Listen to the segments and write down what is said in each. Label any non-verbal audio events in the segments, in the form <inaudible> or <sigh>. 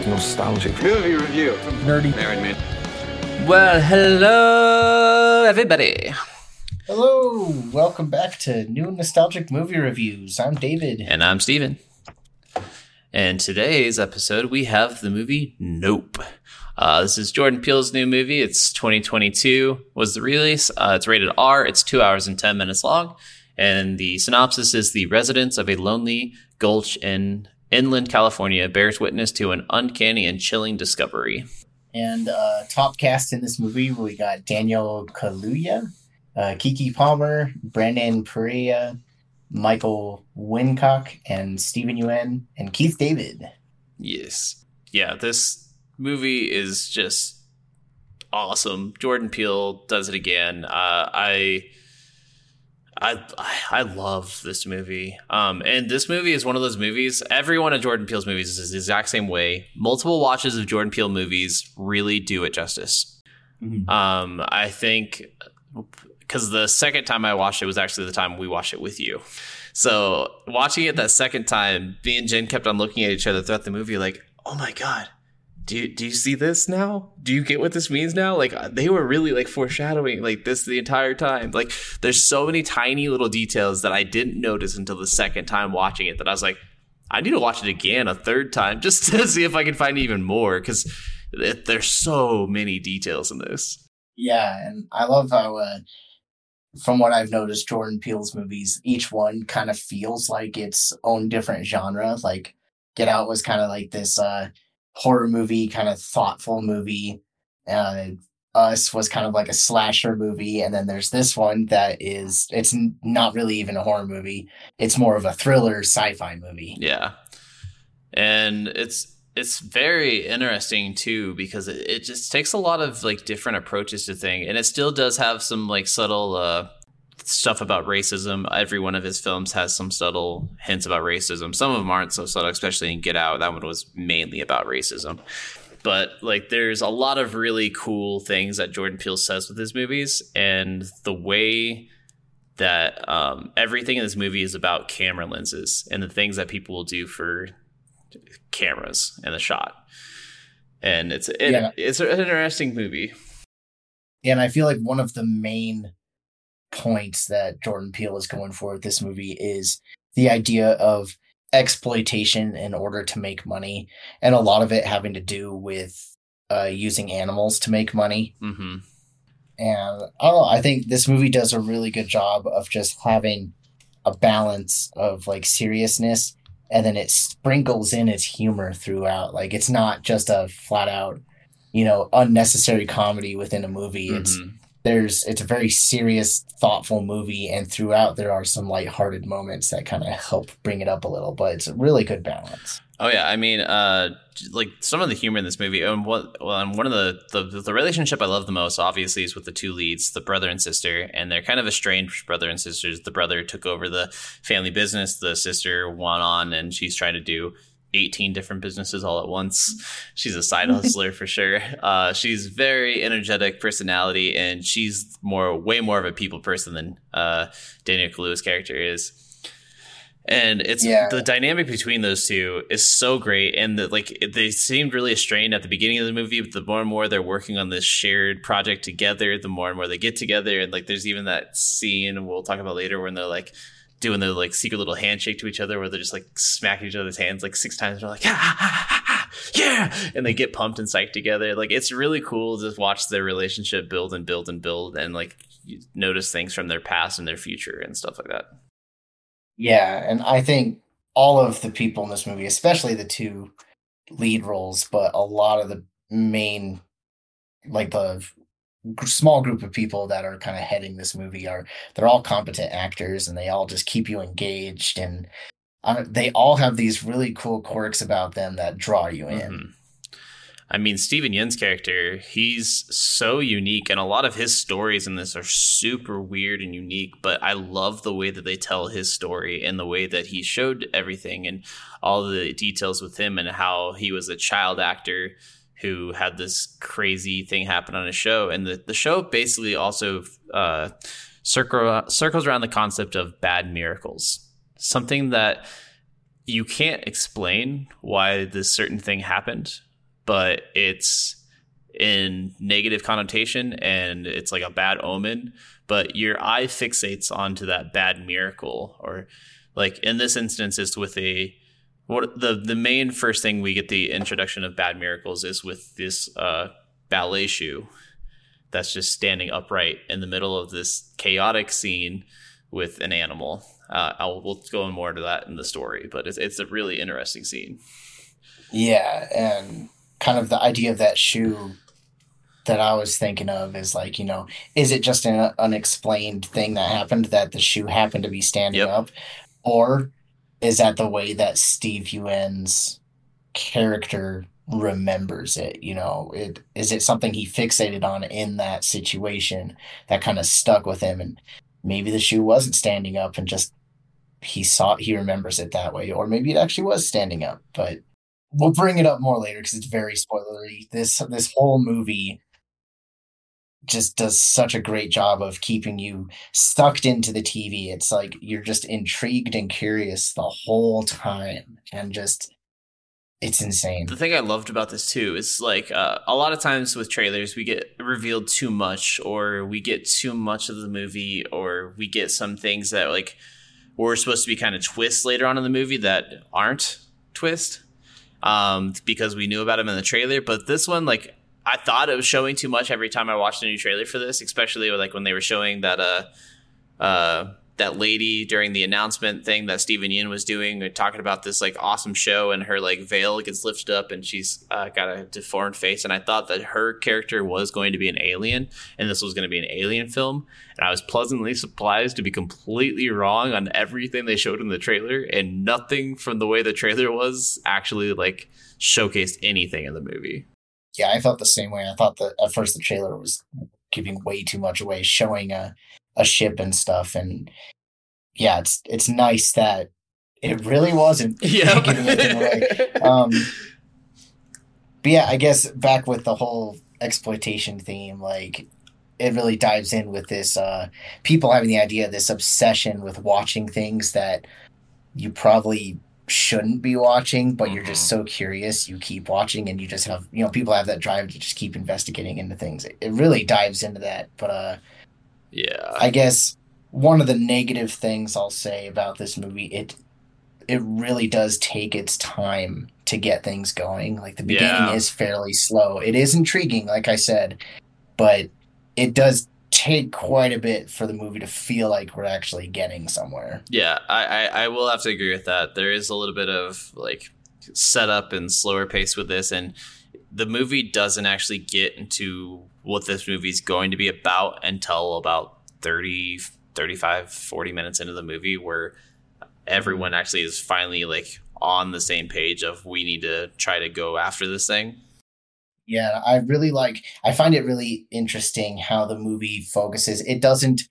like nostalgic. Movie review. From nerdy. Married man. Well, hello, everybody. Hello, welcome back to new nostalgic movie reviews. I'm David. And I'm Steven. And today's episode, we have the movie Nope. Uh, this is Jordan Peele's new movie. It's 2022 was the release. Uh, it's rated R. It's two hours and 10 minutes long. And the synopsis is the residents of a lonely gulch in inland California bears witness to an uncanny and chilling discovery. And uh, top cast in this movie, we got Daniel Kaluuya, uh, Keke Palmer, Brandon Perea, Michael Wincott, and Steven Yeun, and Keith David. Yes. Yeah, this movie is just awesome. Jordan Peele does it again. Uh, I. I I love this movie. Um, and this movie is one of those movies. Every one of Jordan Peele's movies is the exact same way. Multiple watches of Jordan Peele movies really do it justice. Mhm. Um, I think because the second time I watched it was actually the time we watched it with you. So watching it that second time, me and Jen kept on looking at each other throughout the movie, like, "Oh my god, do you, do you see this now? Do you get what this means now? Like they were really like foreshadowing like this the entire time. Like there's so many tiny little details that I didn't notice until the second time watching it that I was like, I need to watch it again a third time <laughs> just to see if I can find even more because there's so many details in this. Yeah, and I love how, uh, from what I've noticed, Jordan Peele's movies, each one kind of feels like its own different genre. Like Get Out was kind of like this uh, horror movie, kind of thoughtful movie. Uh, Us was kind of like a slasher movie, and then there's this one that is it's not really even a horror movie. It's more of a thriller sci-fi movie. Yeah. And it's it's very interesting too because it, it just takes a lot of like different approaches to thing and it still does have some like subtle uh stuff about racism every one of his films has some subtle hints about racism some of them aren't so subtle especially in get out that one was mainly about racism but like there's a lot of really cool things that jordan peele says with his movies and the way that um, everything in this movie is about camera lenses and the things that people will do for cameras and the shot. And it's it, Yeah. it's an interesting movie. Yeah, And I feel like one of the main points that Jordan Peele is going for with this movie is the idea of exploitation in order to make money, and a lot of it having to do with uh, using animals to make money. hmm And I don't know, I think this movie does a really good job of just having a balance of like seriousness, and then it sprinkles in its humor throughout. Like it's not just a flat out, you know, unnecessary comedy within a movie. It's Mhm. There's it's a very serious thoughtful movie and throughout there are some lighthearted moments that kind of help bring it up a little but it's a really good balance Oh yeah, I mean, uh, like some of the humor in this movie, and what well, and one of the, the the relationship I love the most, obviously, is with the two leads, the brother and sister, and they're kind of estranged brother and sisters. The brother took over the family business, the sister went on, and she's trying to do 18 different businesses all at once. <laughs> She's a side hustler for sure. Uh, she's very energetic personality, and she's more, way more of a people person than uh, Daniel Kaluuya's character is. And it's Yeah. the dynamic between those two is so great, and the, like it- they seemed really strained at the beginning of the movie. But the more and more they're working on this shared project together, the more and more they get together. And like, there's even that scene we'll talk about later when they're like doing the like secret little handshake to each other, where they're just like smacking each other's hands like six times. And They're like, "Ah, ah, ah, ah, ah, yeah, and they get pumped and psyched together. Like it's really cool to watch their relationship build and build and build, and like notice things from their past and their future and stuff like that. yeah and i think all of the people in this movie especially the two lead roles but a lot of the main like the small group of people that are kind of heading this movie are they're all competent actors and they all just keep you engaged and uh, they all have these really cool quirks about them that draw you in Mhm. I mean, Steven Yeun's character, he's so unique, and a lot of his stories in this are super weird and unique. But I love the way that they tell his story and the way that he showed everything and all the details with him and how he was a child actor who had this crazy thing happen on a show. And the, the show basically also uh, circle, circles around the concept of bad miracles, something that you can't explain why this certain thing happened but it's in negative connotation and it's like a bad omen, but your eye fixates onto that bad miracle or like in this instance is with a what the the main first thing we get the introduction of bad miracles is with this uh ballet shoe that's just standing upright in the middle of this chaotic scene with an animal. Uh, I'll we'll go in more into that in the story, but it's it's a really interesting scene. Yeah, and kind of the idea of that shoe that I was thinking of is like, you know, is it just an unexplained thing that happened that the shoe happened to be standing Yep. up, or is that the way that Steve Yeun's character remembers it? You know, it is it something he fixated on in that situation that kind of stuck with him, and maybe the shoe wasn't standing up and just he saw he remembers it that way, or maybe it actually was standing up, but we'll bring it up more later because it's very spoilery. This this whole movie just does such a great job of keeping you sucked into the TV. It's like you're just intrigued and curious the whole time, and just it's insane. The thing I loved about this too is like uh, a lot of times with trailers we get revealed too much, or we get too much of the movie, or we get some things that like were supposed to be kind of twists later on in the movie that aren't twist um, because we knew about them in the trailer. But this one, like, I thought it was showing too much every time I watched a new trailer for this, especially like when they were showing that uh, uh, that lady during the announcement thing that Steven Yeun was doing, uh, talking about this like awesome show, and her like veil gets lifted up, and she's uh, got a deformed face, and I thought that her character was going to be an alien, and this was going to be an alien film, and I was pleasantly surprised to be completely wrong on everything they showed in the trailer, and nothing from the way the trailer was actually like showcased anything in the movie. Yeah, I felt the same way. I thought that at first the trailer was giving way too much away, showing a a ship and stuff, and yeah, it's it's nice that it really wasn't <laughs> Yeah. giving anything away. Um, but yeah, I guess back with the whole exploitation theme, like it really dives in with this uh, people having the idea, this obsession with watching things that you probably shouldn't be watching, but you're just so curious, you keep watching, and you just have you know people have that drive to just keep investigating into things. It, it really dives into that, but uh, yeah. I guess one of the negative things I'll say about this movie, it it really does take its time to get things going. Like the beginning Yeah. is fairly slow. It is intriguing, like I said, but it does take quite a bit for the movie to feel like we're actually getting somewhere. Yeah, I, I, I will have to agree with that. There is a little bit of like setup and slower pace with this, and the movie doesn't actually get into what this movie's going to be about until about 30, 35, 40 minutes into the movie, where everyone actually is finally like on the same page of we need to try to go after this thing. Yeah, I really like I find it really interesting how the movie focuses. It doesn't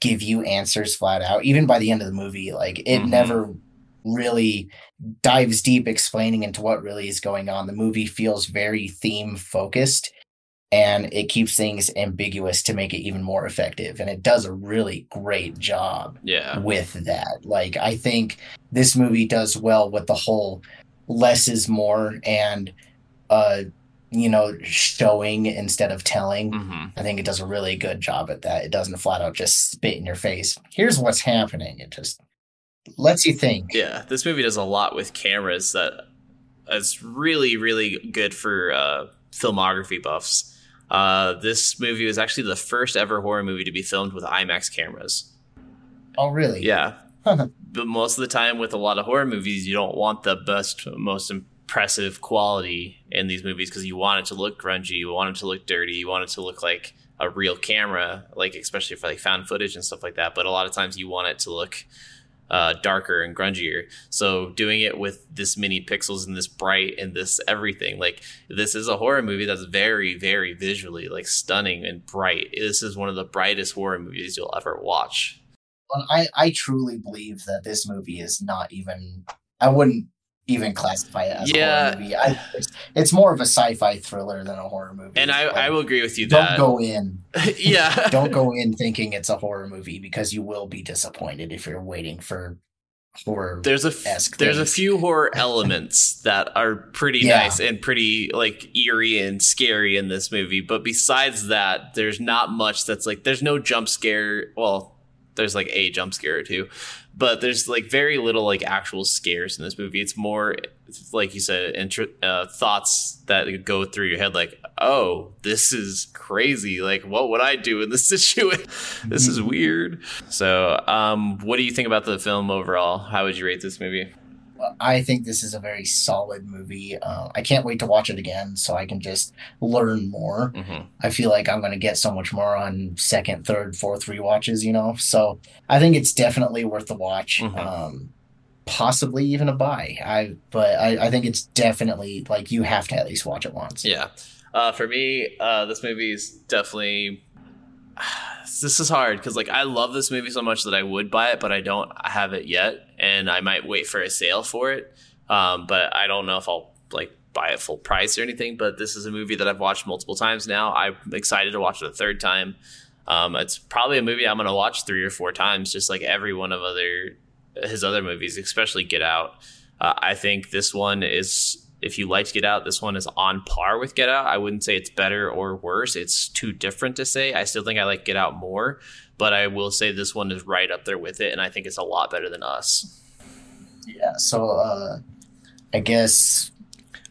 give you answers flat out. Even by the end of the movie, like it Mhm. never really dives deep explaining into what really is going on. The movie feels very theme focused and it keeps things ambiguous to make it even more effective and it does a really great job Yeah. with that. Like I think this movie does well with the whole less is more and uh you know showing instead of telling. hmm I think it does a really good job at that. It doesn't flat out just spit in your face. Here's what's happening. It just lets you think. Yeah, this movie does a lot with cameras that is really, really good for uh, filmography buffs. Uh, this movie was actually the first ever horror movie to be filmed with IMAX cameras. Oh really? Yeah. <laughs> but most of the time, with a lot of horror movies, you don't want the best, most impressive quality in these movies because you want it to look grungy, you want it to look dirty, you want it to look like a real camera, like especially for like found footage and stuff like that. But a lot of times, you want it to look uh, darker and grungier. So doing it with this many pixels and this bright and this everything, like this is a horror movie that's very, very visually like stunning and bright. This is one of the brightest horror movies you'll ever watch. I I truly believe that this movie is not even. I wouldn't even classify it as Yeah. a horror movie. I, it's, more of a sci-fi thriller than a horror movie. And I, Like, I will agree with you don't that go in. <laughs> yeah. <laughs> don't go in thinking it's a horror movie because you will be disappointed if you're waiting for horror. there's a there's a few horror <laughs> elements that are pretty Yeah. nice and pretty like eerie and scary in this movie but besides that there's not much that's like there's no jump scare well there's like a jump scare or two but there's like very little like actual scares in this movie. It's more like you said intro, uh, thoughts that go through your head like oh this is crazy. Like what would i do in this <laughs> situation this is weird. So um what do you think about the film overall? How would you rate this movie I think this is a very solid movie. Uh, I can't wait to watch it again so I can just learn more. mm-hmm. I feel like I'm going to get so much more on second, third, fourth rewatches, you know? So I think it's definitely worth the watch. Mhm. Um, possibly even a buy. I, but I, I think it's definitely like you have to at least watch it once. Yeah. Uh, for me, uh, this movie is definitely. <sighs> This is hard because like I love this movie so much that I would buy it, but I don't have it yet, and I might wait for a sale for it. Um, but I don't know if I'll like buy it full price or anything. But this is a movie that I've watched multiple times now. I'm excited to watch it a third time. Um, it's probably a movie I'm going to watch three or four times, just like every one of other his other movies, especially Get Out. Uh, I think this one is if you liked Get Out, this one is on par with Get Out. I wouldn't say it's better or worse. It's too different to say. I still think I like Get Out more, but I will say this one is right up there with it, and I think it's a lot better than Us. Yeah. So, uh, I guess,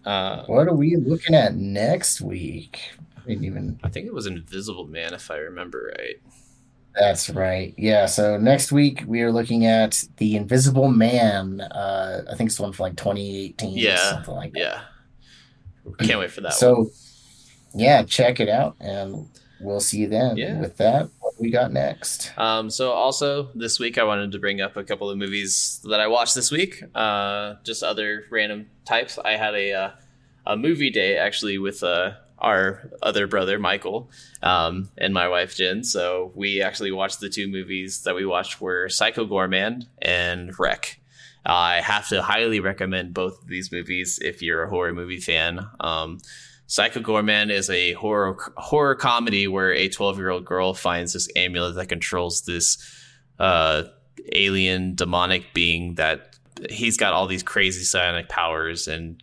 Uh, what are we looking at next week? I didn't even I think it was Invisible Man, if I remember right. That's right. Yeah. So next week we are looking at the Invisible Man. Uh, I think it's the one from like 2018. Yeah, something like that. Yeah, can't wait for that. one. So, yeah, check it out, and we'll see you then. Yeah. With that, what we got next? Um, so also this week I wanted to bring up a couple of movies that I watched this week. Uh, just other random types. I had a uh, a movie day actually with uh, our other brother Michael um, and my wife Jen. So we actually watched the two movies that we watched were Psycho Goreman and Rec. I have to highly recommend both of these movies if you're a horror movie fan. Um, Psycho Goreman is a horror horror comedy where a 12 year old girl finds this amulet that controls this uh, alien demonic being that he's got all these crazy psionic powers and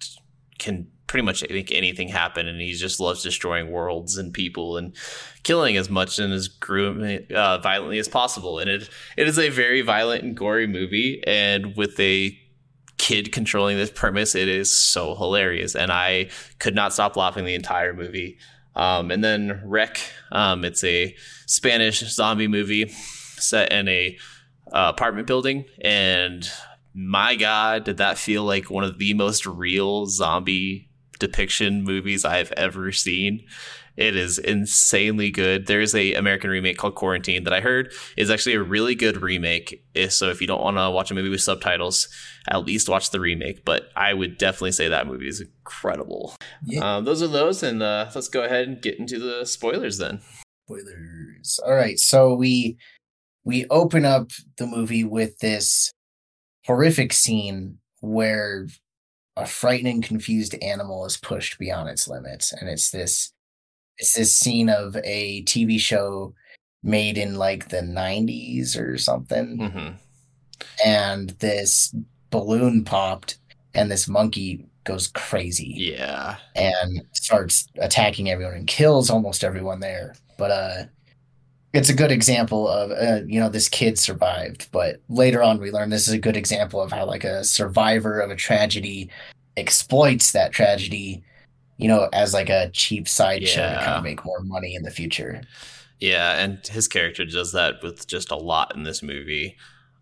can pretty much make anything happen. And he just loves destroying worlds and people and killing as much and as uh, violently as possible. And it it is a very violent and gory movie, and with a kid controlling this premise, it is so hilarious, and I could not stop laughing the entire movie. Um, and then Rec, um, it's a Spanish zombie movie set in a uh, apartment building, and my God, did that feel like one of the most real zombie depiction movies I've ever seen. It is insanely good. There's a American remake called Quarantine that I heard is actually a really good remake. So if you don't want to watch a movie with subtitles, at least watch the remake. But I would definitely say that movie is incredible. Yeah. Um, those are those, and uh, let's go ahead and get into the spoilers then. Spoilers. All right. So we we open up the movie with this horrific scene where a frightening, confused animal is pushed beyond its limits, and it's this it's this scene of a TV show made in like the 90s or something. Hmm and this balloon popped and this monkey goes crazy. Yeah, and starts attacking everyone and kills almost everyone there. But uh it's a good example of uh, you know this kid survived, but later on we learn this is a good example of how like a survivor of a tragedy exploits that tragedy, you know, as like a cheap sideshow to kind of make more money in the future. Yeah, and his character does that with just a lot in this movie.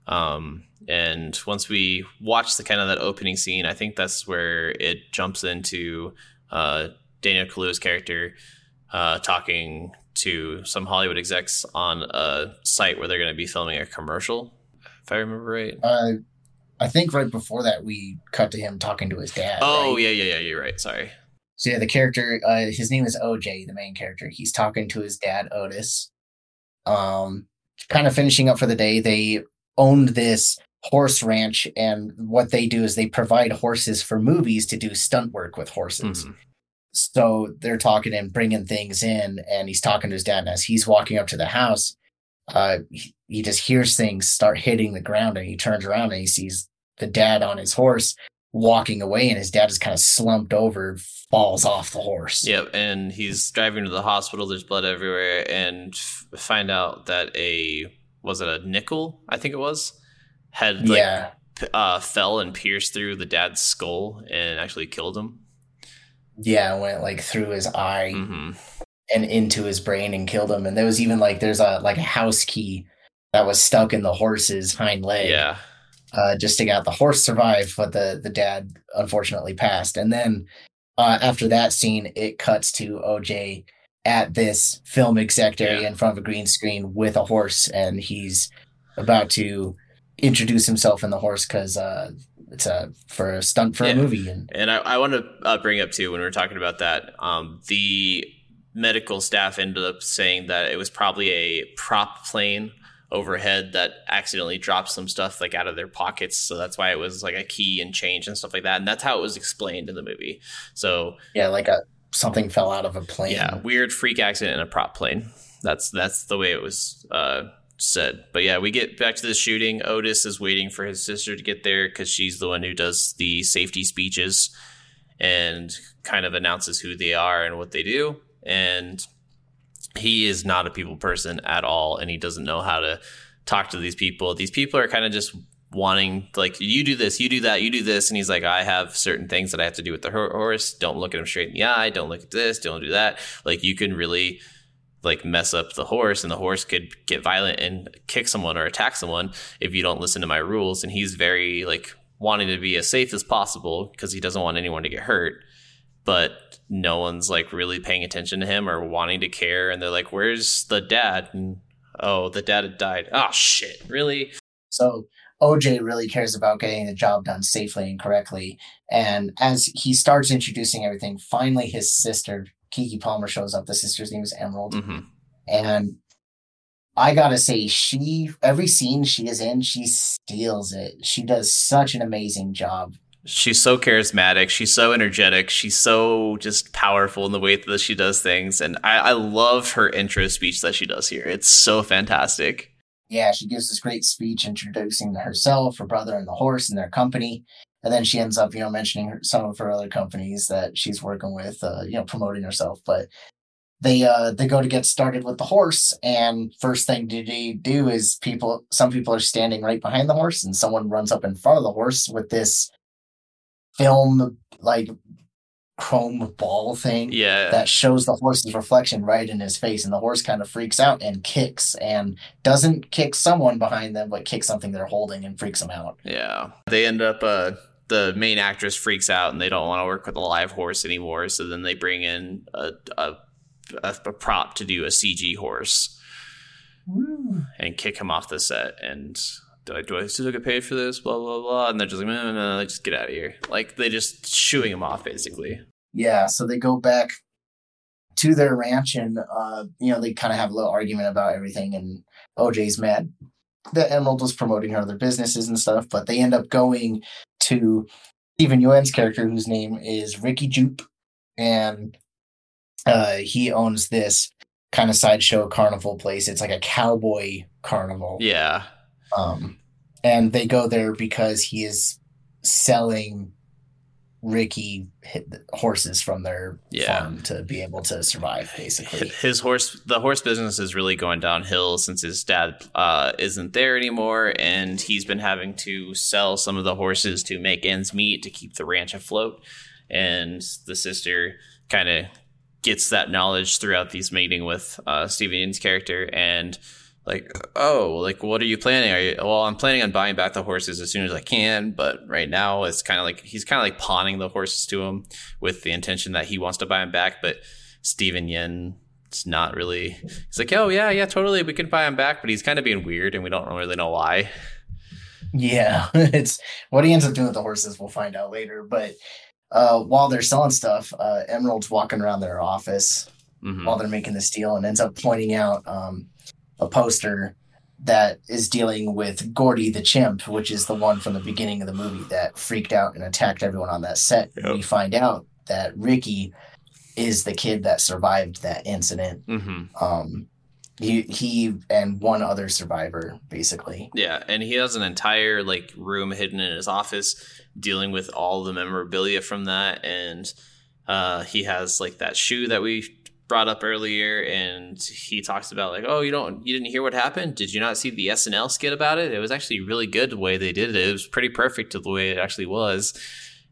Um, and once we watch the kind of that opening scene, I think that's where it jumps into uh, Daniel Kaluuya's character uh, talking to some Hollywood execs on a site where they're going to be filming a commercial, if I remember right. Uh I think right before that we cut to him talking to his dad. Oh right? yeah, yeah, yeah. You're right. Sorry. So yeah, the character, uh, his name is OJ, the main character. He's talking to his dad, Otis. Um, kind of finishing up for the day. They owned this horse ranch, and what they do is they provide horses for movies to do stunt work with horses. Mhm. So they're talking and bringing things in, and he's talking to his dad. And as he's walking up to the house, uh, he, he just hears things start hitting the ground and he turns around and he sees the dad on his horse walking away and his dad is kind of slumped over, falls off the horse. Yep, and he's driving to the hospital. There's blood everywhere, and f- find out that a was it a nickel? I think it was had like yeah. p- uh, fell and pierced through the dad's skull and actually killed him. Yeah, went like through his eye hmm and into his brain and killed him. And there was even like there's a like a house key that was stuck in the horse's hind leg. Yeah, uh, just to get out. The horse survived, but the the dad unfortunately passed. And then uh, after that scene, it cuts to OJ at this film exec area Yeah. in front of a green screen with a horse, and he's about to introduce himself in the horse because uh, it's a for a stunt for Yeah. a movie. And and I, I want to uh, bring up too when we were talking about that, um, the medical staff ended up saying that it was probably a prop plane overhead that accidentally dropped some stuff like out of their pockets so that's why it was like a key and change and stuff like that and that's how it was explained in the movie so yeah, like a something fell out of a plane. yeah weird freak accident in a prop plane that's that's the way it was uh said. But yeah we get back to the shooting. Otis is waiting for his sister to get there because she's the one who does the safety speeches and kind of announces who they are and what they do. And he is not a people person at all and he doesn't know how to talk to these people. These people are kind of just wanting like you do this you do that you do this. And he's like i have certain things that i have to do with the horse. Don't look at him straight in the eye. Don't look at this. Don't do that. Like you can really like mess up the horse and the horse could get violent and kick someone or attack someone if you don't listen to my rules. And he's very like wanting to be as safe as possible because he doesn't want anyone to get hurt. But no one's like really paying attention to him or wanting to care. And they're like where's the dad? And oh the dad had died. Oh shit. Really? So OJ really cares about getting the job done safely and correctly. And as he starts introducing everything, finally his sister, Keke Palmer, shows up. The sister's name is Emerald. hmm And I gotta say, she every scene she is in, she steals it. She does such an amazing job. she's so charismatic she's so energetic she's so just powerful in the way that she does things and I, I love her intro speech that she does here it's so fantastic Yeah, she gives this great speech introducing herself, her brother, and the horse and their company. And then she ends up, you know, mentioning her, some of her other companies that she's working with, uh, you know, promoting herself. But they uh they go to get started with the horse, and first thing they do is people. Some people are standing right behind the horse, and someone runs up in front of the horse with this film like chrome ball thing yeah that shows the horse's reflection right in his face and the horse kind of freaks out and kicks and doesn't kick someone behind them but kicks something they're holding and freaks them out Yeah. They end up uh the main actress freaks out and they don't want to work with a live horse anymore, so then they bring in a a, a, a prop to do a CG horse and kick him off the set and do I, do I still get paid for this? Blah blah blah. And they're just like, no, no, no, just get out of here. Like they just shooing him off basically. yeah so they go back to their ranch and uh you know they kind of have a little argument about everything and oj's mad that emerald was promoting her other businesses and stuff but they end up going to Steven Yeun's character whose name is Ricky Jupe and uh he owns this kind of sideshow carnival place it's like a cowboy carnival Yeah. um and they go there because he is selling Ricky horses from their Yeah. farm to be able to survive, basically. His horse, the horse business is really going downhill since his dad uh, isn't there anymore, and he's been having to sell some of the horses to make ends meet to keep the ranch afloat. And the sister kind of gets that knowledge throughout these meeting with uh, Yeun's character, and like, oh, like what are you planning? Are you? Well, I'm planning on buying back the horses as soon as I can, but right now it's kind of like he's kind of like pawning the horses to him with the intention that he wants to buy them back, but Steven Yeun it's not really he's like oh yeah yeah totally we can buy him back but he's kind of being weird and we don't really know why Yeah, <laughs> it's what he ends up doing with the horses. We'll find out later. But uh, while they're selling stuff, uh, Emerald's walking around their office Mhm. while they're making this deal and ends up pointing out um, a poster that is dealing with Gordy the chimp, which is the one from the beginning of the movie that freaked out and attacked everyone on that set. Yep. We find out that Ricky is the kid that survived that incident. Mhm. Um, he he and one other survivor basically. Yeah, and he has an entire like room hidden in his office dealing with all the memorabilia from that and uh he has like that shoe that we brought up earlier and he talks about like oh you don't you didn't hear what happened did you not see the snl skit about it it was actually really good the way they did it it was pretty perfect to the way it actually was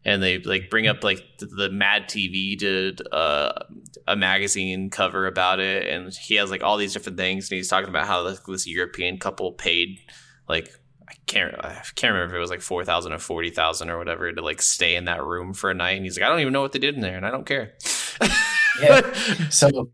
and they like bring up like the, mad tv did uh, a magazine cover about it and he has like all these different things and he's talking about how this, this european couple paid like I can't I can't remember if it was like four thousand or forty thousand or whatever to like stay in that room for a night. And he's like, I don't even know what they did in there, and I don't care. <laughs> Yeah. <laughs> So,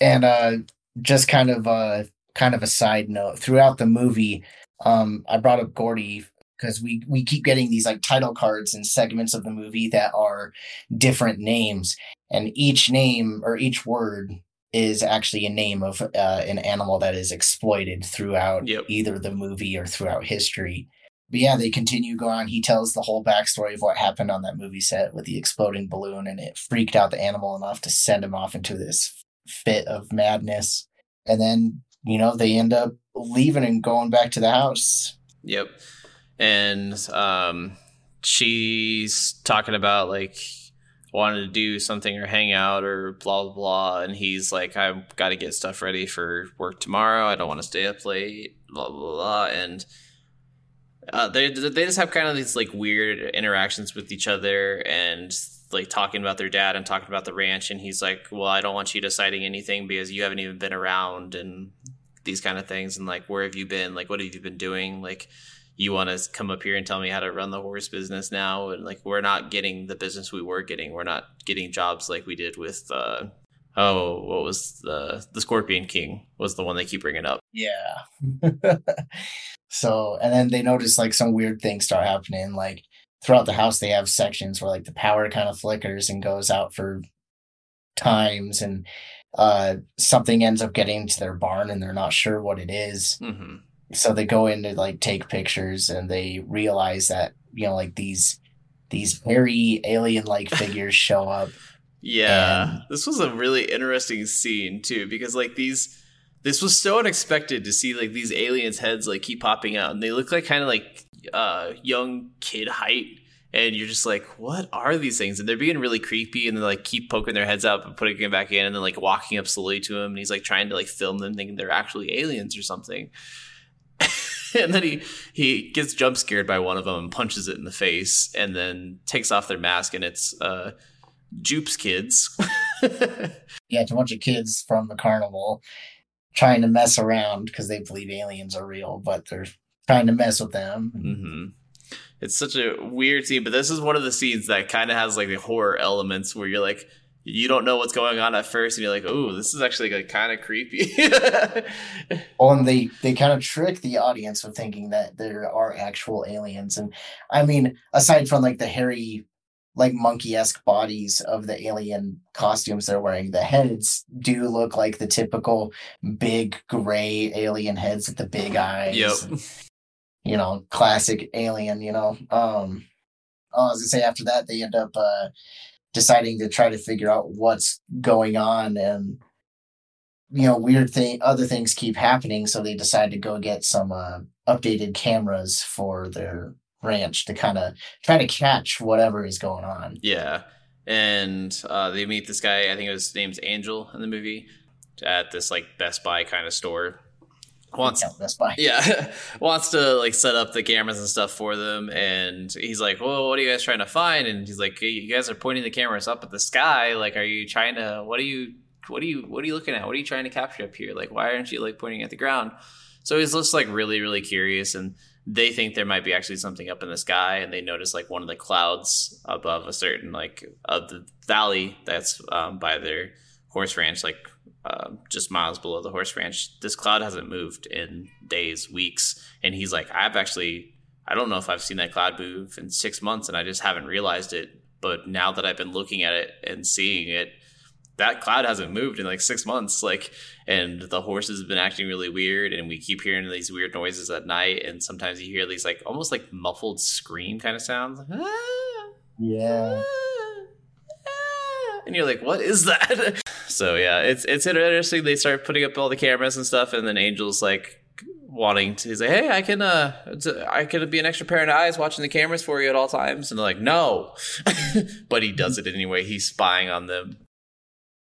and uh, just kind of uh, kind of a side note throughout the movie, um, I brought up Gordy because we we keep getting these like title cards and segments of the movie that are different names, and each name or each word is actually a name of uh, an animal that is exploited throughout Yep. either the movie or throughout history. But yeah, they continue going. He tells the whole backstory of what happened on that movie set with the exploding balloon, and it freaked out the animal enough to send him off into this fit of madness. And then, you know, they end up leaving and going back to the house. Yep. And um she's talking about like wanted to do something or hang out or blah blah blah and he's like I've got to get stuff ready for work tomorrow. I don't want to stay up late, blah blah blah and uh, they they just have kind of these like weird interactions with each other and like talking about their dad and talking about the ranch and he's like well i don't want you deciding anything because you haven't even been around and these kind of things and like where have you been? Like what have you been doing? Like you want to come up here and tell me how to run the horse business now? And like we're not getting the business we were getting. We're not getting jobs like we did with uh oh what was the the scorpion king was the one they keep bringing up. Yeah. <laughs> so, and then they notice like some weird things start happening. Like throughout the house, they have sections where like the power kind of flickers and goes out for times, and uh, something ends up getting to their barn and they're not sure what it is. mm-hmm. So they go in to like take pictures and they realize that, you know, like these these very alien like <laughs> figures show up. Yeah, And- this was a really interesting scene too because like these this was so unexpected to see like these aliens heads like keep popping out and they look like kind of like uh young kid height and you're just like what are these things? And they're being really creepy and they like keep poking their heads up and putting it back in and then like walking up slowly to him and he's like trying to like film them thinking they're actually aliens or something. <laughs> And then he he gets jump scared by one of them and punches it in the face and then takes off their mask and it's uh Jupes kids. <laughs> Yeah, it's a bunch of kids from the carnival trying to mess around because they believe aliens are real, but they're trying to mess with them. hmm It's such a weird scene, but this is one of the scenes that kind of has like the horror elements where you're like, you don't know what's going on at first, and you're like, oh, this is actually like kind of creepy. <laughs> Well, and they they kind of trick the audience with thinking that there are actual aliens. And I mean, aside from like the hairy, like monkey esque bodies of the alien costumes they're wearing, the heads do look like the typical big gray alien heads with the big eyes. yep. and, <laughs> you know, classic alien, you know. Um oh, I was gonna say after that they end up uh deciding to try to figure out what's going on and you know, weird thing other things keep happening, so they decide to go get some uh updated cameras for their ranch to kind of try to catch whatever is going on. Yeah. And uh, they meet this guy, I think his name's Angel in the movie, at this like Best Buy kind of store. Wants Yeah, Best Buy. yeah <laughs> wants to like set up the cameras and stuff for them and he's like well what are you guys trying to find and he's like hey, you guys are pointing the cameras up at the sky like are you trying to what are you what are you what are you looking at what are you trying to capture up here like why aren't you like pointing at the ground so he's just like really really curious and they think there might be actually something up in the sky and they notice like one of the clouds above a certain like of the valley that's um, by their horse ranch like um, just miles below the horse ranch. This cloud hasn't moved in days, weeks, and he's like, I've actually, I don't know if I've seen that cloud move in six months, and I just haven't realized it. But now that I've been looking at it and seeing it, that cloud hasn't moved in like six months. Like, and the horses have been acting really weird, and we keep hearing these weird noises at night, and sometimes you hear these like almost like muffled scream kind of sounds, ah, Yeah. ah, ah. and you're like, what is that? <laughs> So yeah, it's it's interesting. They start putting up all the cameras and stuff, and then Angel's like wanting to say, "Hey, I can uh, I can be an extra pair of eyes watching the cameras for you at all times," and they're like, "No," <laughs> but he does it anyway. He's spying on them.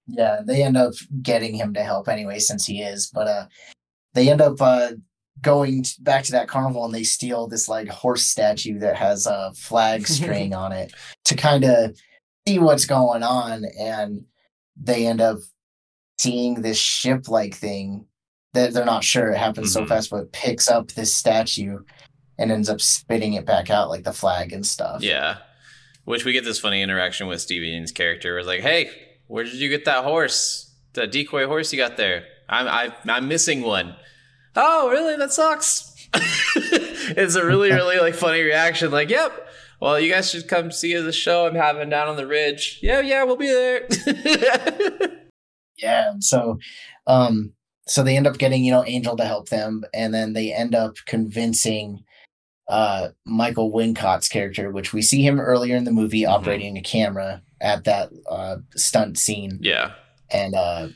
Yeah, they end up getting him to help anyway, since he is. But uh, they end up uh going t- back to that carnival and they steal this like horse statue that has a flag <laughs> string on it to kind of see what's going on and they end up seeing this ship like thing that they're not sure it happens so Mhm. fast but picks up this statue and ends up spitting it back out like the flag and stuff Yeah, which we get this funny interaction with Stevie Yeun's character. was like, "Hey, where did you get that horse? That decoy horse you got there? I'm I, I'm missing one." Oh, really? That sucks. <laughs> it's a really really like funny reaction. Like, "Yep." Well, you guys should come see the show I'm having down on the ridge. Yeah, yeah, we'll be there. <laughs> yeah so um so they end up getting you know angel to help them and then they end up convincing uh michael wincott's character which we see him earlier in the movie Mhm. operating a camera at that uh stunt scene yeah, and uh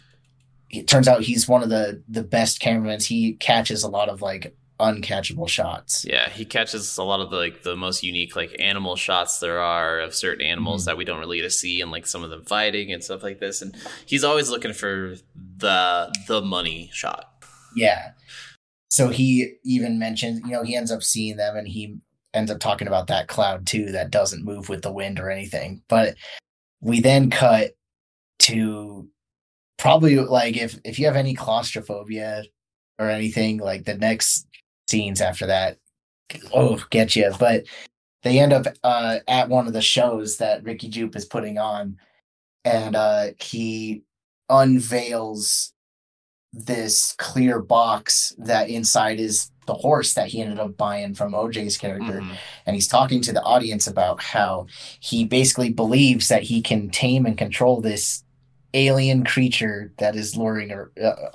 it turns out he's one of the the best cameramen. he catches a lot of like uncatchable shots yeah. He catches a lot of the like the most unique like animal shots there are of certain animals Mhm. that we don't really get to see, and like some of them fighting and stuff like this. And he's always looking for the the money shot. Yeah. So he even mentions, you know, he ends up seeing them and he ends up talking about that cloud too that doesn't move with the wind or anything. But we then cut to probably like if if you have any claustrophobia or anything, like the next scenes after that, oh, get you. But they end up uh, at one of the shows that Ricky Jupe is putting on, and uh, he unveils this clear box that inside is the horse that he ended up buying from OJ's character. Mhm. And he's talking to the audience about how he basically believes that he can tame and control this alien creature that is luring uh,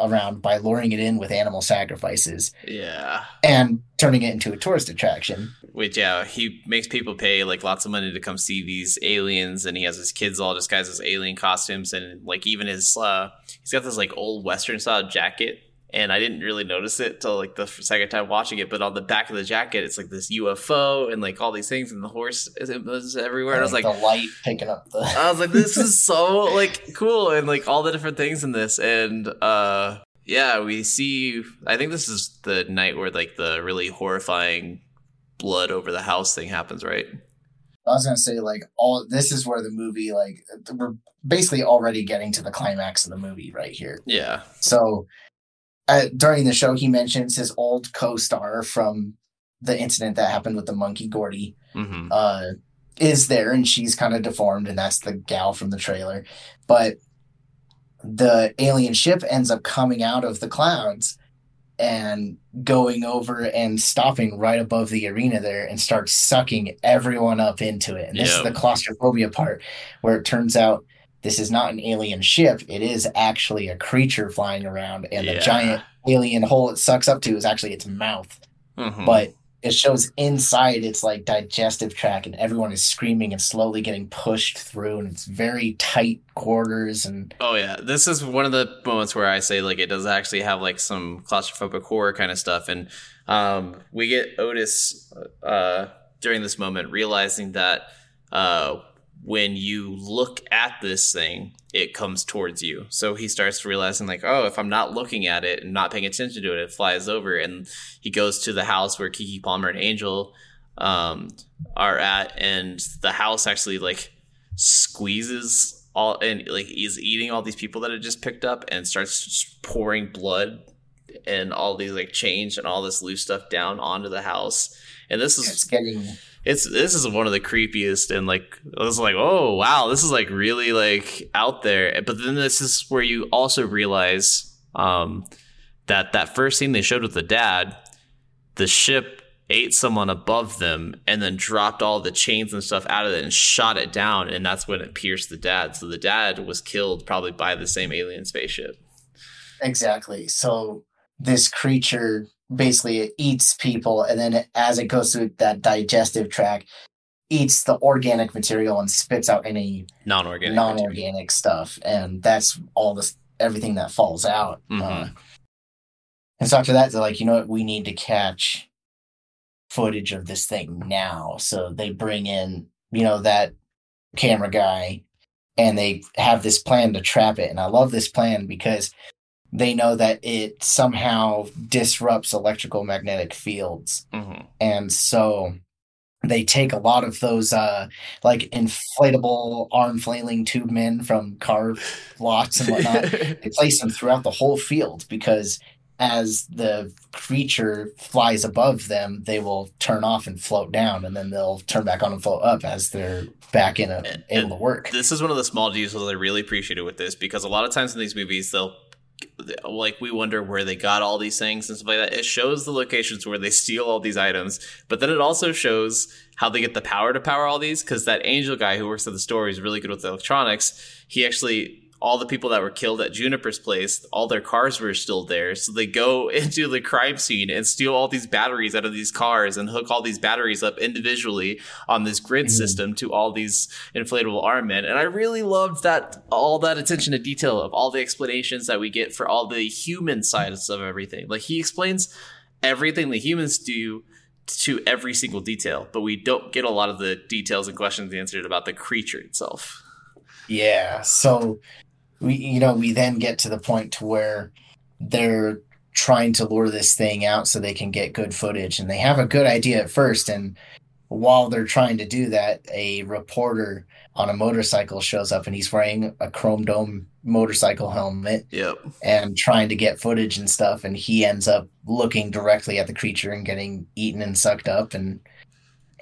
around by luring it in with animal sacrifices Yeah. and turning it into a tourist attraction. Which yeah, he makes people pay like lots of money to come see these aliens, and he has his kids all disguised as alien costumes, and like even his uh, he's got this like old western style jacket, and I didn't really notice it till like the second time watching it, but on the back of the jacket, it's like this UFO and like all these things, and the horse is, everywhere, and I was like, the light picking up the. I was like, this is <laughs> so like cool and like all the different things in this. And uh yeah, we see I think this is the night where like the really horrifying blood over the house thing happens, right? I was gonna say like all this is where the movie like we're basically already getting to the climax of the movie right here. Yeah. So uh, during the show, he mentions his old co-star from the incident that happened with the monkey Gordy hmm uh, is there, and she's kind of deformed, and that's the gal from the trailer. But the alien ship ends up coming out of the clouds and going over and stopping right above the arena there and starts sucking everyone up into it. And this Yeah. is the claustrophobia part where it turns out this is not an alien ship, it is actually a creature flying around, and Yeah. the giant alien hole it sucks up to is actually its mouth Mhm. but it shows inside its like digestive tract and everyone is screaming and slowly getting pushed through and it's very tight quarters and Oh yeah, this is one of the moments where I say like it does actually have like some claustrophobic horror kind of stuff, and um, we get Otis uh, during this moment realizing that uh, when you look at this thing, it comes towards you. So he starts realizing like, oh, if I'm not looking at it and not paying attention to it, it flies over, and he goes to the house where Keke Palmer and Angel um, are at, and the house actually like squeezes all and like is eating all these people that it just picked up and starts pouring blood and all these like change and all this loose stuff down onto the house. And this it's is getting it's this is one of the creepiest and like I was like, oh wow, this is like really like out there. But then this is where you also realize um that that first scene they showed with the dad, the ship ate someone above them and then dropped all the chains and stuff out of it and shot it down and that's when it pierced the dad. So the dad was killed probably by the same alien spaceship. exactly so this creature basically it eats people and then as it goes through that digestive tract eats the organic material and spits out any non-organic. non-organic stuff, and that's all this everything that falls out. Mhm. Uh, and so after that, they're like, you know what, we need to catch footage of this thing now. So they bring in, you know, that camera guy, and they have this plan to trap it. And I love this plan because they know that it somehow disrupts electrical magnetic fields. Mhm. and so they take a lot of those uh like inflatable arm flailing tube men from car lots and whatnot. <laughs> They place them throughout the whole field because as the creature flies above them they will turn off and float down and then they'll turn back on and float up as they're back in a, And- able to work. this is one of the small details I really appreciated with this because a lot of times in these movies they'll like we wonder where they got all these things and stuff like that. It shows the locations where they steal all these items, but then it also shows how they get the power to power all these because that angel guy who works at the store is really good with electronics. He actually all the people that were killed at Juniper's place, all their cars were still there. So they go <laughs> into the crime scene and steal all these batteries out of these cars and hook all these batteries up individually on this grid Mhm. system to all these inflatable arm men. And I really loved that all that attention to detail of all the explanations that we get for all the human sides of everything. Like he explains everything the humans do to every single detail, but we don't get a lot of the details and questions answered about the creature itself. Yeah. So we you know, we then get to the point to where they're trying to lure this thing out so they can get good footage. And they have a good idea at first. And while they're trying to do that, a reporter on a motorcycle shows up and he's wearing a chrome dome motorcycle helmet Yep. and trying to get footage and stuff. And he ends up looking directly at the creature and getting eaten and sucked up. And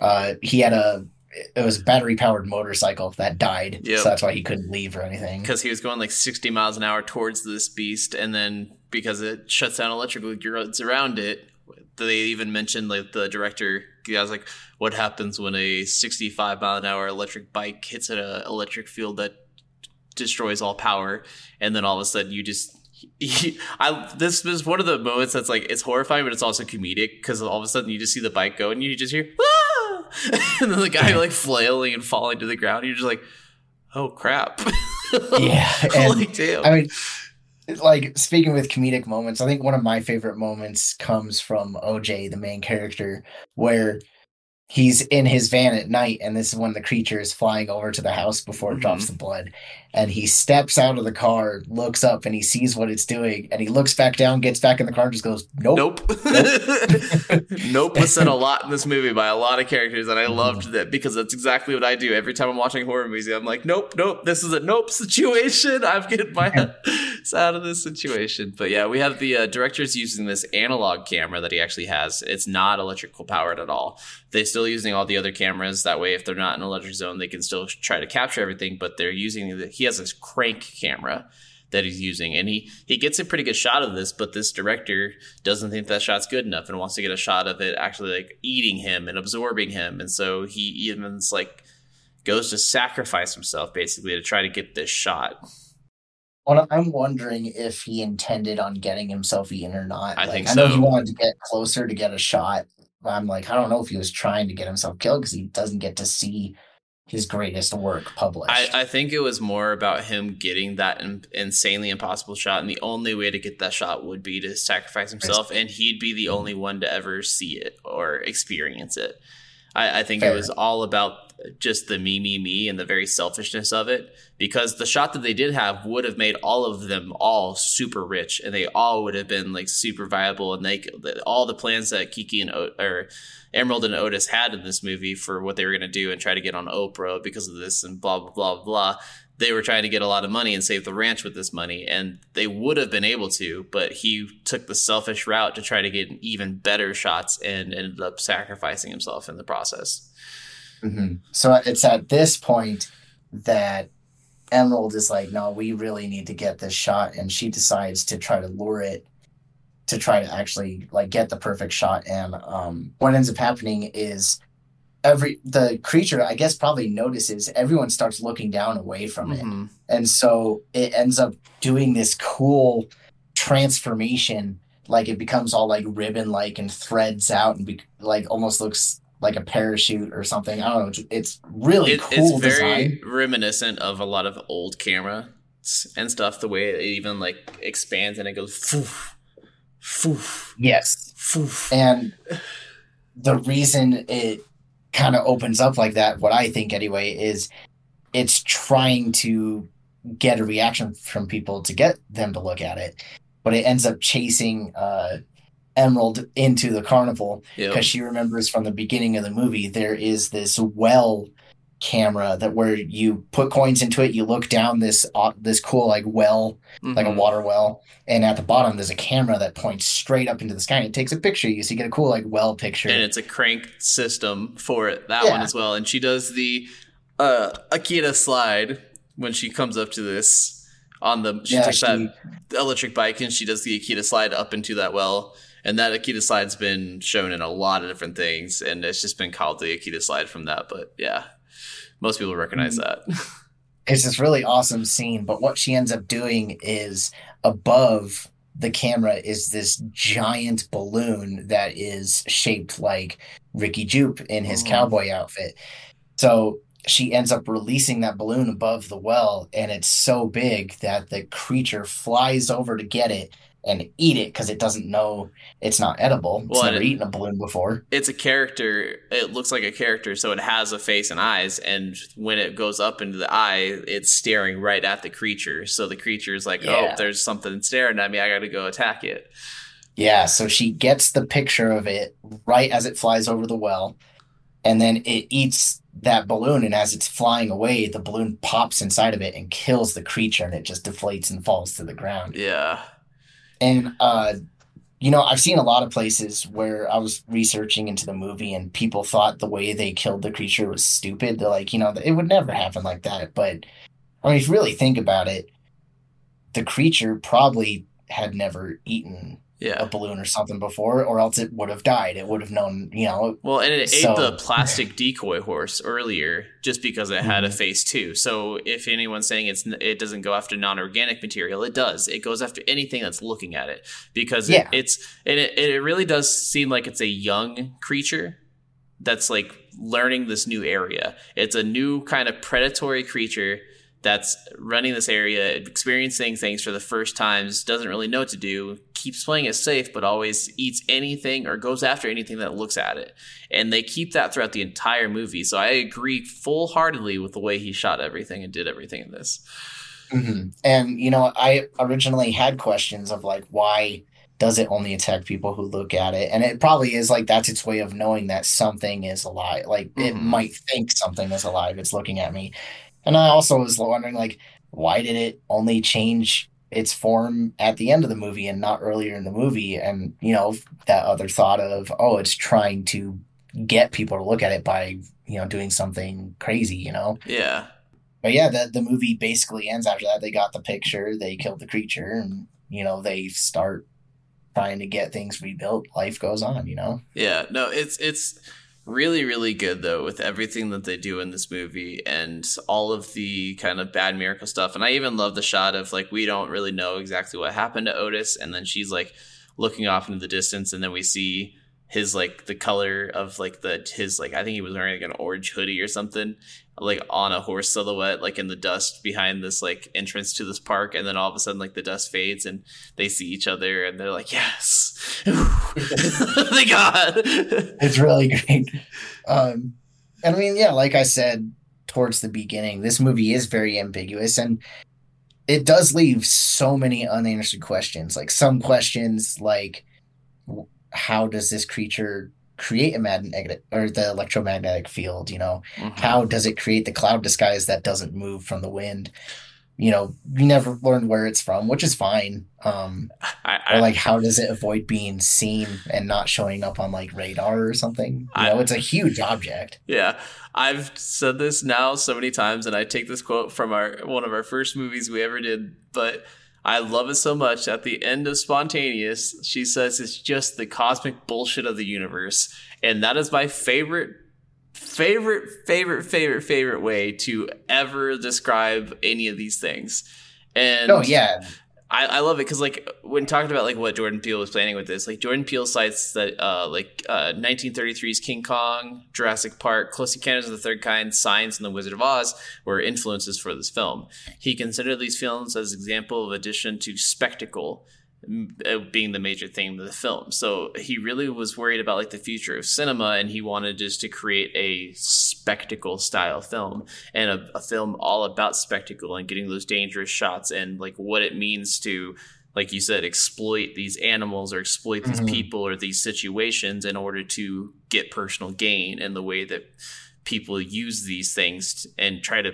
uh he had a it was a battery powered motorcycle that died Yep. so that's why he couldn't leave or anything because he was going like 60 miles an hour towards this beast and then because it shuts down electrical grids around it they even mentioned like the director the guy's like what happens when a 65 mile an hour electric bike hits an electric field that destroys all power and then all of a sudden you just <laughs> I this is one of the moments that's like it's horrifying but it's also comedic because all of a sudden you just see the bike go and you just hear ah! <laughs> and then the guy like flailing and falling to the ground you're just like oh crap. <laughs> Yeah, like damn. I mean, like speaking with comedic moments, I think one of my favorite moments comes from OJ, the main character, where he's in his van at night, and this is when the creature is flying over to the house before it drops mm-hmm. the blood, and he steps out of the car, looks up, and he sees what it's doing, and he looks back down, gets back in the car, and just goes, "Nope." Nope. <laughs> nope was said a lot in this movie by a lot of characters, and I loved that because that's exactly what I do every time I'm watching horror movies. I'm like, nope, nope, this is a nope situation. <laughs> I'm getting my <laughs> ass out of this situation. But yeah, we have the uh, directors using this analog camera that he actually has. It's not electrical powered at all. They're still using all the other cameras. That way, if they're not in an electric zone, they can still try to capture everything. But they're using the, he has this crank camera that he's using and he he gets a pretty good shot of this but this director doesn't think that shot's good enough and wants to get a shot of it actually like eating him and absorbing him and so he even's like goes to sacrifice himself basically to try to get this shot Well, I'm wondering if he intended on getting himself eaten or not. I Like, think I know so. he wanted to get closer to get a shot. but I'm like, I don't know if he was trying to get himself killed because he doesn't get to see his greatest work published. I, I think it was more about him getting that in, insanely impossible shot, and the only way to get that shot would be to sacrifice himself, and he'd be the only one to ever see it or experience it. I, I think Fair. it was all about just the me, me, me, and the very selfishness of it. Because the shot that they did have would have made all of them all super rich, and they all would have been like super viable, and they all the plans that Keke and o- or Emerald and Otis had in this movie for what they were going to do and try to get on Oprah because of this and blah blah blah blah. They were trying to get a lot of money and save the ranch with this money, and they would have been able to, but he took the selfish route to try to get even better shots and ended up sacrificing himself in the process. Mhm. So it's at this point that Emerald is like, no, we really need to get this shot, and she decides to try to lure it to try to actually like get the perfect shot. And um, what ends up happening is every the creature, I guess, probably notices everyone starts looking down away from it, Mhm. and so it ends up doing this cool transformation. Like it becomes all like ribbon like and threads out and be- like almost looks like a parachute or something. I don't know. It's, really It- cool it's very design. reminiscent of a lot of old camera and stuff. The way it even like expands and it goes foof, foof, Yes. foof. And the reason it kind of opens up like that, what I think anyway, is it's trying to get a reaction from people to get them to look at it. But it ends up chasing uh, Emerald into the carnival Yep. because she remembers from the beginning of the movie there is this well camera that where you put coins into it you look down this uh, this cool like well like a Mhm. water well and at the bottom there's a camera that points straight up into the sky and it takes a picture. You so you get a cool like well picture. And it's a crank system for it that one as well. And she does the uh Akira slide when she comes up to this on the she Yeah, takes she- that electric bike and she does the Akira slide up into that well and that Akira slide's been shown in a lot of different things and it's just been called the Akira slide from that but yeah most people recognize that <laughs> it's this really awesome scene but what she ends up doing is above the camera is this giant balloon that is shaped like Ricky Jupe in his Mhm. cowboy outfit. So she ends up releasing that balloon above the well, and it's so big that the creature flies over to get it and eat it because it doesn't know it's not edible. It's Well, never it- eaten a balloon before. it's a character it looks like a character so it has a face and eyes and when it goes up into the eye it's staring right at the creature so the creature is like oh, Yeah. oh there's something staring at me i gotta go attack it Yeah, so she gets the picture of it right as it flies over the well, and then it eats that balloon. And as it's flying away, the balloon pops inside of it and kills the creature, and it just deflates and falls to the ground. yeah And, uh, you know, I've seen a lot of places where I was researching into the movie, and people thought the way they killed the creature was stupid. They're like, you know, it would never happen like that. But, I mean, if you really think about it, the creature probably had never eaten a balloon or something before, or else it would have died. It would have known, you know. well and it So- ate the plastic decoy horse earlier just because it had a Mhm. face too so if anyone's saying it's it doesn't go after non-organic material it does it goes after anything that's looking at it because Yeah. it, it's and it, it really does seem like it's a young creature that's like learning this new area. It's a new kind of predatory creature that's running this area, experiencing things for the first times, doesn't really know what to do, keeps playing it safe, but always eats anything or goes after anything that looks at it. And they keep that throughout the entire movie. So I agree full heartedly with the way he shot everything and did everything in this. Mhm. And you know, I originally had questions of like, why does it only attack people who look at it? And it probably is like that's its way of knowing that something is alive. Like it Mhm. might think something is alive. It's looking at me. And I also was wondering, like, why did it only change its form at the end of the movie and not earlier in the movie? And you know, that other thought of, oh, it's trying to get people to look at it by you know doing something crazy. You know. Yeah. But yeah, the the movie basically ends after that. They got the picture, they killed the creature, and you know they start trying to get things rebuilt. Life goes on, you know. Yeah, no, it's it's really really good though with everything that they do in this movie and all of the kind of bad miracle stuff. And I even love the shot of like we don't really know exactly what happened to Otis, and then she's like looking off into the distance, and then we see his like the color of like the his like I think he was wearing like an orange hoodie or something like on a horse silhouette like in the dust behind this like entrance to this park and then all of a sudden like the dust fades and they see each other and they're like yes <laughs> thank god It's really great. Um, and I mean, yeah, like I said towards the beginning, this movie is very ambiguous and it does leave so many unanswered questions. Like some questions, like how does this creature create a magnetic or the electromagnetic field? You know, Mhm. how does it create the cloud disguise that doesn't move from the wind? You know, you never learned where it's from, which is fine. Um, I, or like, how does it avoid being seen and not showing up on like radar or something? You I- know, it's a huge object. yeah i've said this now so many times and i take this quote from our one of our first movies we ever did but i love it so much at the end of spontaneous she says it's just the cosmic bullshit of the universe. And that is my favorite favorite favorite favorite favorite way to ever describe any of these things. And Oh yeah, I, I love it because like when talking about like what Jordan Peele was planning with this, like Jordan Peele cites that uh, like uh, 1933's King Kong, Jurassic Park, Close Encounters of the Third Kind, Signs, and The Wizard of Oz were influences for this film. He considered these films as example of addition to spectacle being the major theme of the film. So he really was worried about like the future of cinema and he wanted just to create a spectacle style film and a, a, film all about spectacle and getting those dangerous shots and like what it means to like you said exploit these animals or exploit these mm-hmm. people or these situations in order to get personal gain and the way that people use these things and try to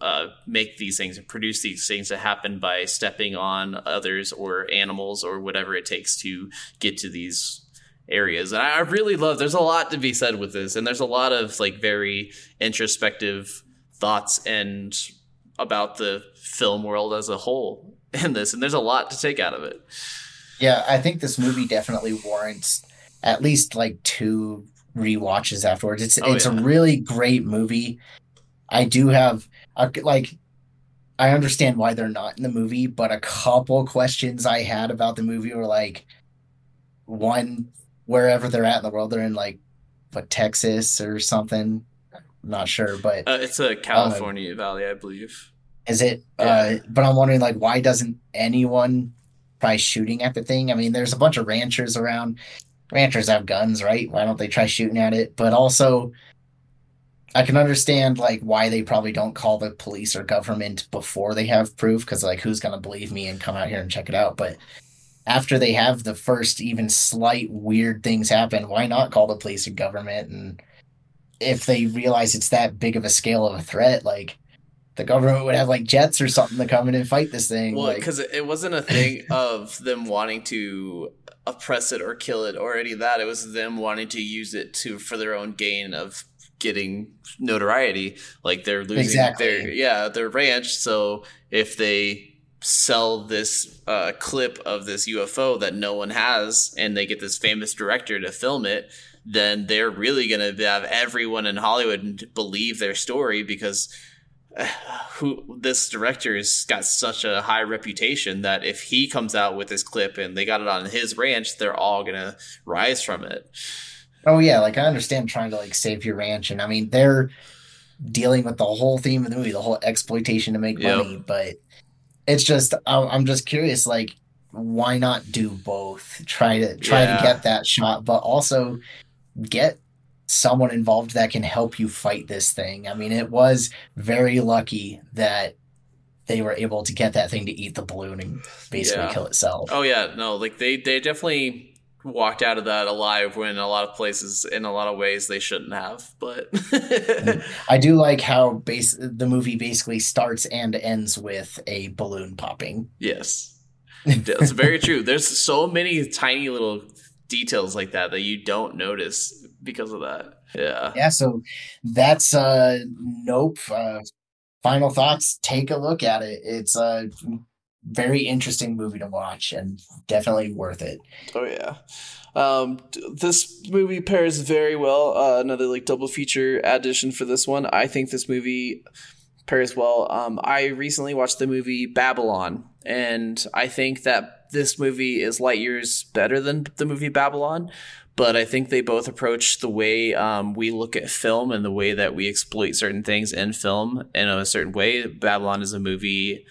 uh, make these things and produce these things that happen by stepping on others or animals or whatever it takes to get to these areas. And I really love there's a lot to be said with this and there's a lot of like very introspective thoughts and about the film world as a whole <laughs> in this and there's a lot to take out of it. Yeah, I think this movie definitely warrants at least like two re-watches afterwards. It's oh, it's yeah. a really great movie. I do have like I understand why they're not in the movie, but a couple questions I had about the movie were like one wherever they're at in the world, they're in like what Texas or something. I'm not sure, but uh, it's a California Valley, I believe. Is it? Yeah. Uh, but I'm wondering, like, why doesn't anyone try shooting at the thing? I mean, there's a bunch of ranchers around. Ranchers have guns, right? Why don't they try shooting at it? But also, I can understand like why they probably don't call the police or government before they have proof because like who's gonna believe me and come out here and check it out. But after they have the first even slight weird things happen, why not call the police or government? And if they realize it's that big of a scale of a threat, like the government would have like jets or something to come in and fight this thing. Well, because like... it wasn't a <laughs> thing of them wanting to oppress it or kill it or any of that. It was them wanting to use it to for their own gain of getting notoriety. Like they're losing exactly. their yeah their ranch. So if they sell this uh, clip of this UFO that no one has, and they get this famous director to film it, then they're really gonna have everyone in Hollywood believe their story because uh, <sighs> who this director has got such a high reputation that if he comes out with this clip and they got it on his ranch, they're all gonna rise from it. Oh yeah, like I understand trying to like save your ranch, and I mean they're dealing with the whole theme of the movie, the whole exploitation to make yep. money. But it's just I'm just curious, like why not do both? Try to try yeah. to get that shot, but also get someone involved that can help you fight this thing. I mean, it was very lucky that they were able to get that thing to eat the balloon and basically yeah. kill itself. Oh yeah, no, like they they definitely walked out of that alive when a lot of places in a lot of ways they shouldn't have but <laughs> i do like how base the movie basically starts and ends with a balloon popping. Yes. That's very true. There's so many tiny little details like that that you don't notice because of that. Yeah. Yeah so that's uh nope uh final thoughts. Take a look at it. It's uh very interesting movie to watch and definitely worth it. Oh yeah. Um, this movie pairs very well. Uh, another like double feature addition for this one. I think this movie pairs well. Um, I recently watched the movie Babylon, and I think that this movie is light years better than the movie Babylon. But I think they both approach the way um, we look at film and the way that we exploit certain things in film in a certain way. Babylon is a movie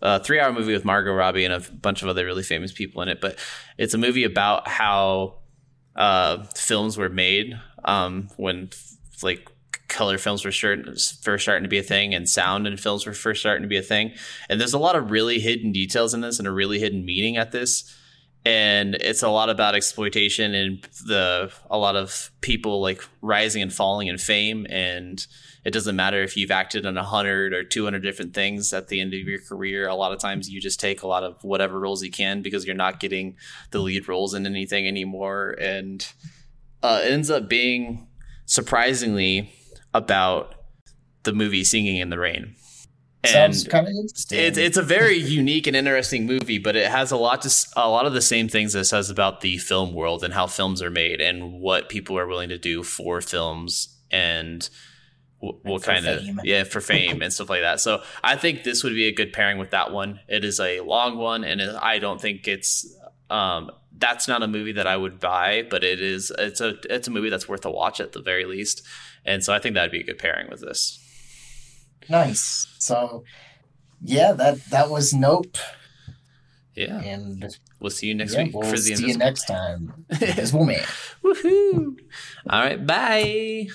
a three hour movie with Margot Robbie and a bunch of other really famous people in it. But it's a movie about how uh, films were made um, when like color films were first starting to be a thing and sound and films were first starting to be a thing. And there's a lot of really hidden details in this and a really hidden meaning at this. And it's a lot about exploitation and the a lot of people like rising and falling in fame. And it doesn't matter if you've acted in 100 or 200 different things at the end of your career. A lot of times you just take a lot of whatever roles you can because you're not getting the lead roles in anything anymore. And uh, it ends up being surprisingly about the movie singing in the rain and Sounds kind of interesting. It's it's a very unique and interesting movie, but it has a lot to a lot of the same things it says about the film world and how films are made and what people are willing to do for films and what, what For kind of fame. yeah for <laughs> fame and stuff like that. So I think this would be a good pairing with that one. It is a long one, and it, I don't think it's um that's not a movie that I would buy, but it is it's a it's a movie that's worth a watch at the very least. And so I think that'd be a good pairing with this. Nice. So, yeah, that that was Nope, Yeah, and we'll see you next yeah, week we'll for the see you next time. <laughs> Invisible Man. Woohoo! All right, bye.